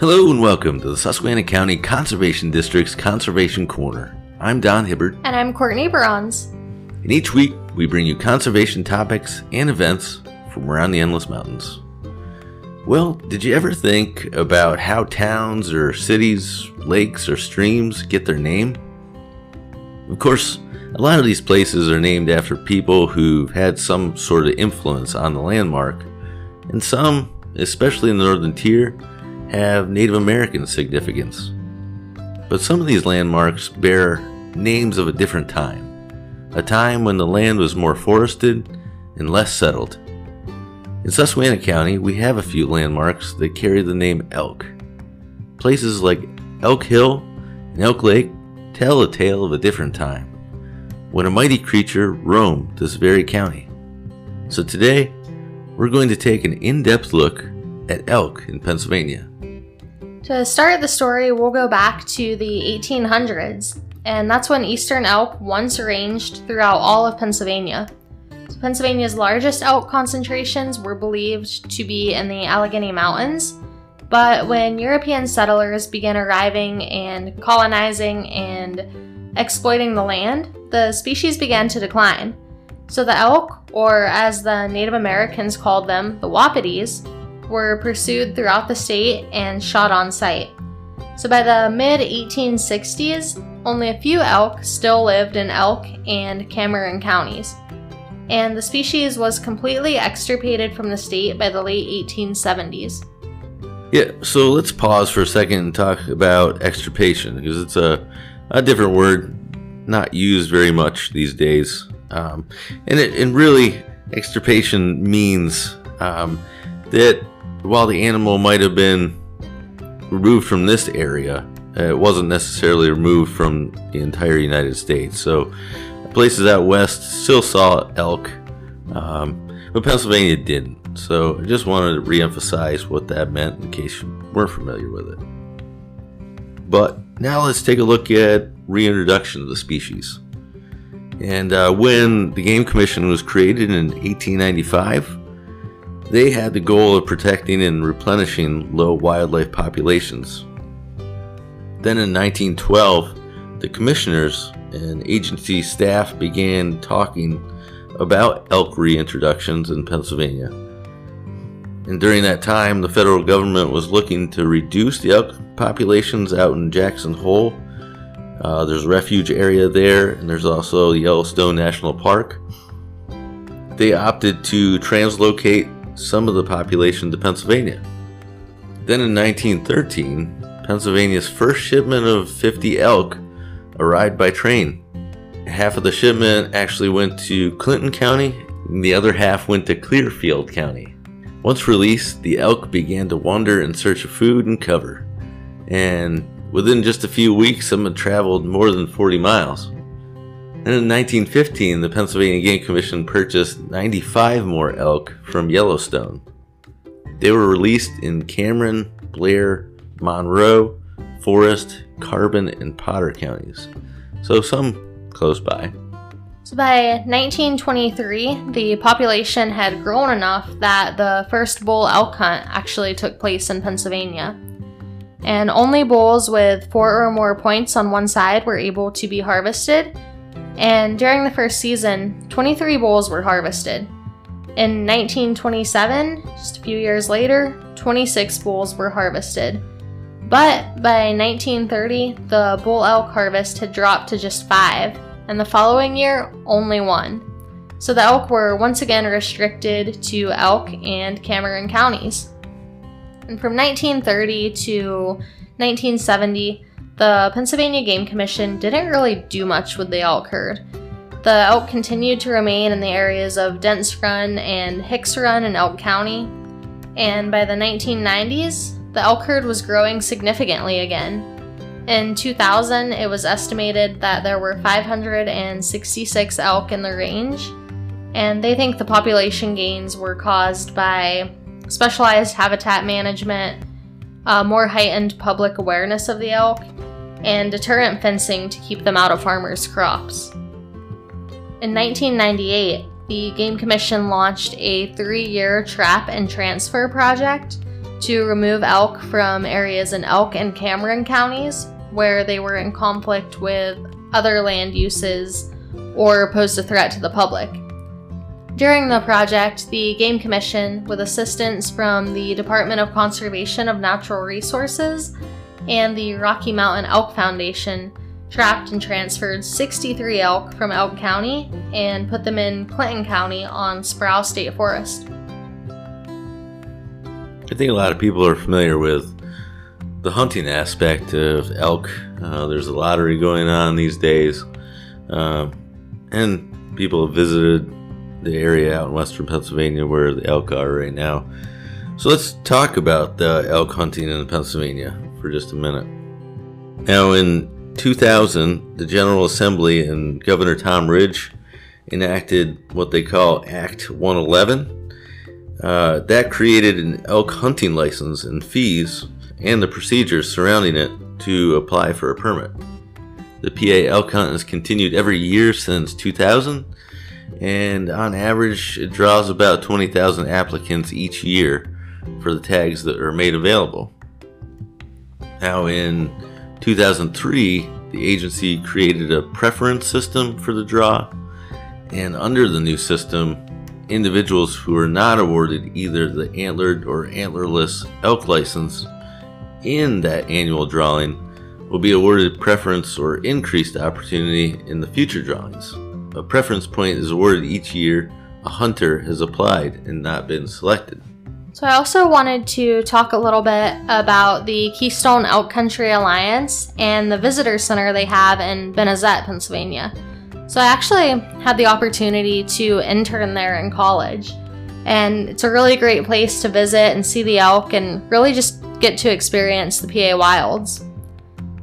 Hello and welcome to the Susquehanna County Conservation District's Conservation Corner. I'm Don Hibbert, And I'm Courtney Bronze. and each week we bring you conservation topics and events from around the Endless Mountains. Well, did you ever think about how towns or cities, lakes, or streams get their name? Of course, a lot of these places are named after people who've had some sort of influence on the landmark, and some, especially in the northern tier, have Native American significance. But some of these landmarks bear names of a different time, a time when the land was more forested and less settled. In Susquehanna County, we have a few landmarks that carry the name Elk. Places like Elk Hill and Elk Lake tell a tale of a different time, when a mighty creature roamed this very county. So today, we're going to take an in depth look at elk in Pennsylvania. To start the story, we'll go back to the 1800s, and that's when eastern elk once ranged throughout all of Pennsylvania. So Pennsylvania's largest elk concentrations were believed to be in the Allegheny Mountains, but when European settlers began arriving and colonizing and exploiting the land, the species began to decline. So the elk, or as the Native Americans called them, the Wapitis, were pursued throughout the state and shot on sight. So by the mid 1860s, only a few elk still lived in Elk and Cameron counties. And the species was completely extirpated from the state by the late 1870s. Yeah, so let's pause for a second and talk about extirpation because it's a, a different word, not used very much these days. Um, and, it, and really, extirpation means um, that while the animal might have been removed from this area, uh, it wasn't necessarily removed from the entire United States. So places out west still saw elk, um, but Pennsylvania didn't. So I just wanted to reemphasize what that meant in case you weren't familiar with it. But now let's take a look at reintroduction of the species. And uh, when the Game Commission was created in 1895, they had the goal of protecting and replenishing low wildlife populations. Then in 1912, the commissioners and agency staff began talking about elk reintroductions in Pennsylvania. And during that time, the federal government was looking to reduce the elk populations out in Jackson Hole. Uh, there's a refuge area there, and there's also the Yellowstone National Park. They opted to translocate some of the population to Pennsylvania. Then in 1913, Pennsylvania's first shipment of 50 elk arrived by train. Half of the shipment actually went to Clinton County, and the other half went to Clearfield County. Once released, the elk began to wander in search of food and cover, and within just a few weeks, some had traveled more than 40 miles. And in 1915, the Pennsylvania Game Commission purchased 95 more elk from Yellowstone. They were released in Cameron, Blair, Monroe, Forest, Carbon, and Potter counties, so some close by. So by 1923, the population had grown enough that the first bull elk hunt actually took place in Pennsylvania. And only bulls with four or more points on one side were able to be harvested. And during the first season, 23 bulls were harvested. In 1927, just a few years later, 26 bulls were harvested. But by 1930, the bull elk harvest had dropped to just five, and the following year, only one. So the elk were once again restricted to Elk and Cameron counties. And from 1930 to 1970, the Pennsylvania Game Commission didn't really do much with the elk herd. The elk continued to remain in the areas of Dents Run and Hicks Run in Elk County, and by the 1990s, the elk herd was growing significantly again. In 2000, it was estimated that there were 566 elk in the range, and they think the population gains were caused by specialized habitat management, uh, more heightened public awareness of the elk, and deterrent fencing to keep them out of farmers' crops. In 1998, the Game Commission launched a three year trap and transfer project to remove elk from areas in Elk and Cameron counties where they were in conflict with other land uses or posed a threat to the public. During the project, the Game Commission, with assistance from the Department of Conservation of Natural Resources and the Rocky Mountain Elk Foundation, trapped and transferred 63 elk from Elk County and put them in Clinton County on Sproul State Forest. I think a lot of people are familiar with the hunting aspect of elk. Uh, there's a lottery going on these days, uh, and people have visited the area out in western Pennsylvania where the elk are right now. So let's talk about the elk hunting in Pennsylvania for just a minute. Now, in 2000, the General Assembly and Governor Tom Ridge enacted what they call Act 111. Uh, that created an elk hunting license and fees and the procedures surrounding it to apply for a permit. The PA elk hunt has continued every year since 2000, and on average, it draws about 20,000 applicants each year for the tags that are made available. Now, in 2003, the agency created a preference system for the draw, and under the new system, individuals who are not awarded either the antlered or antlerless elk license in that annual drawing will be awarded preference or increased opportunity in the future drawings. A preference point is awarded each year a hunter has applied and not been selected. So, I also wanted to talk a little bit about the Keystone Elk Country Alliance and the visitor center they have in Benezet, Pennsylvania. So, I actually had the opportunity to intern there in college, and it's a really great place to visit and see the elk and really just get to experience the PA wilds.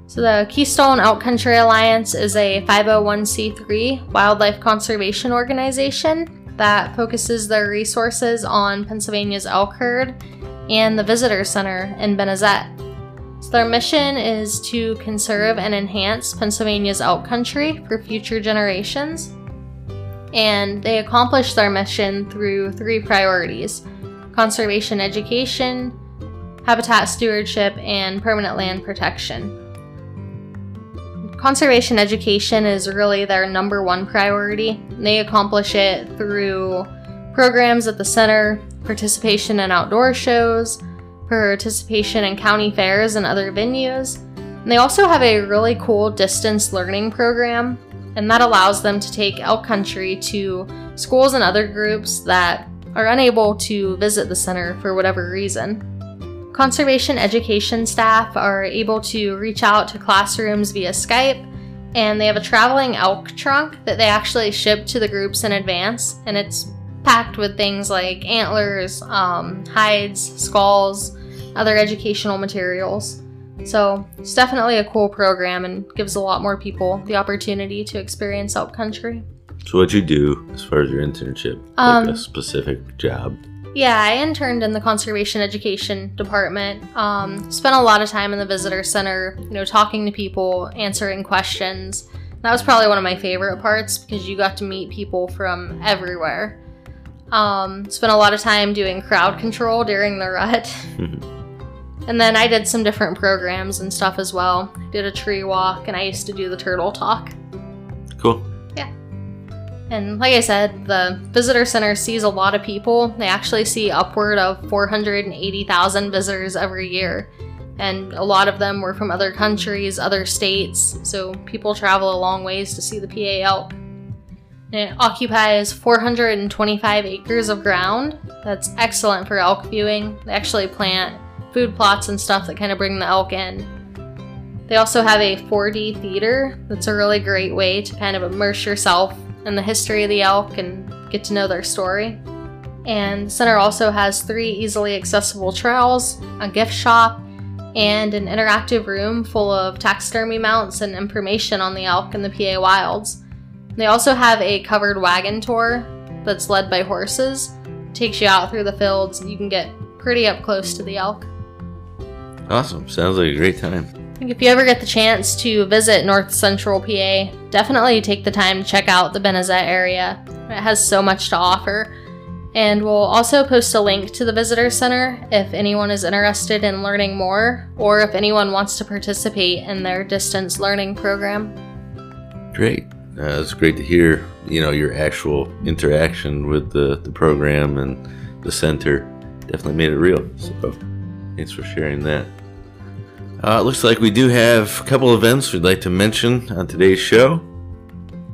So, the Keystone Elk Country Alliance is a 501c3 wildlife conservation organization that focuses their resources on Pennsylvania's elk herd and the visitor center in Benezet. So, their mission is to conserve and enhance Pennsylvania's elk country for future generations. And they accomplish their mission through three priorities conservation education, habitat stewardship, and permanent land protection. Conservation education is really their number one priority. They accomplish it through programs at the center, participation in outdoor shows, participation in county fairs and other venues. And they also have a really cool distance learning program, and that allows them to take elk country to schools and other groups that are unable to visit the center for whatever reason. Conservation education staff are able to reach out to classrooms via Skype, and they have a traveling elk trunk that they actually ship to the groups in advance, and it's packed with things like antlers, um, hides, skulls, other educational materials. So it's definitely a cool program and gives a lot more people the opportunity to experience elk country. So, what'd you do as far as your internship? Um, like a specific job? Yeah, I interned in the conservation education department. Um, spent a lot of time in the visitor center, you know, talking to people, answering questions. That was probably one of my favorite parts because you got to meet people from everywhere. Um, spent a lot of time doing crowd control during the rut. and then I did some different programs and stuff as well. I did a tree walk and I used to do the turtle talk. Cool. And like I said, the visitor center sees a lot of people. They actually see upward of 480,000 visitors every year. And a lot of them were from other countries, other states, so people travel a long ways to see the PA elk. And it occupies 425 acres of ground. That's excellent for elk viewing. They actually plant food plots and stuff that kind of bring the elk in. They also have a 4D theater that's a really great way to kind of immerse yourself and the history of the elk and get to know their story. And the center also has three easily accessible trails, a gift shop, and an interactive room full of taxidermy mounts and information on the elk in the PA wilds. They also have a covered wagon tour that's led by horses. Takes you out through the fields you can get pretty up close to the elk. Awesome. Sounds like a great time if you ever get the chance to visit North Central PA, definitely take the time to check out the Benezet area. It has so much to offer. And we'll also post a link to the Visitor Center if anyone is interested in learning more or if anyone wants to participate in their distance learning program. Great. Uh, it's great to hear, you know, your actual interaction with the, the program and the center. Definitely made it real. So thanks for sharing that. Uh, it looks like we do have a couple events we'd like to mention on today's show.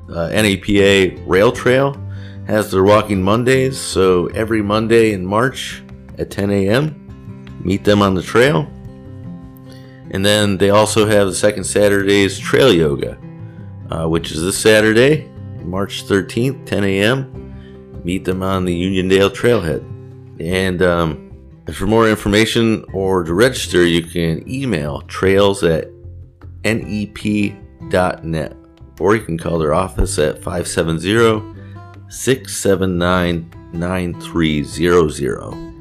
Uh, NEPA Rail Trail has their Walking Mondays, so every Monday in March at 10 a.m., meet them on the trail. And then they also have the second Saturday's Trail Yoga, uh, which is this Saturday, March 13th, 10 a.m. Meet them on the Uniondale Trailhead. And um, for more information or to register, you can email trails at nep.net or you can call their office at 570 679 9300.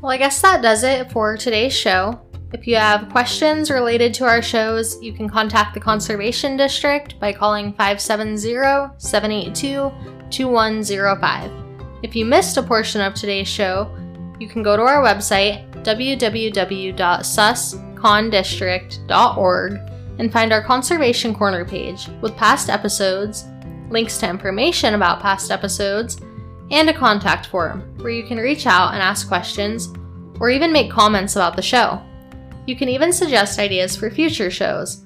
Well, I guess that does it for today's show. If you have questions related to our shows, you can contact the Conservation District by calling 570 782 2105. If you missed a portion of today's show, you can go to our website, www.suscondistrict.org, and find our Conservation Corner page with past episodes, links to information about past episodes, and a contact form where you can reach out and ask questions or even make comments about the show. You can even suggest ideas for future shows.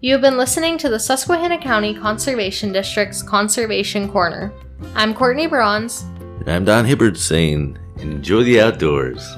You have been listening to the Susquehanna County Conservation District's Conservation Corner. I'm Courtney Bronze. And I'm Don Hibbard saying, enjoy the outdoors.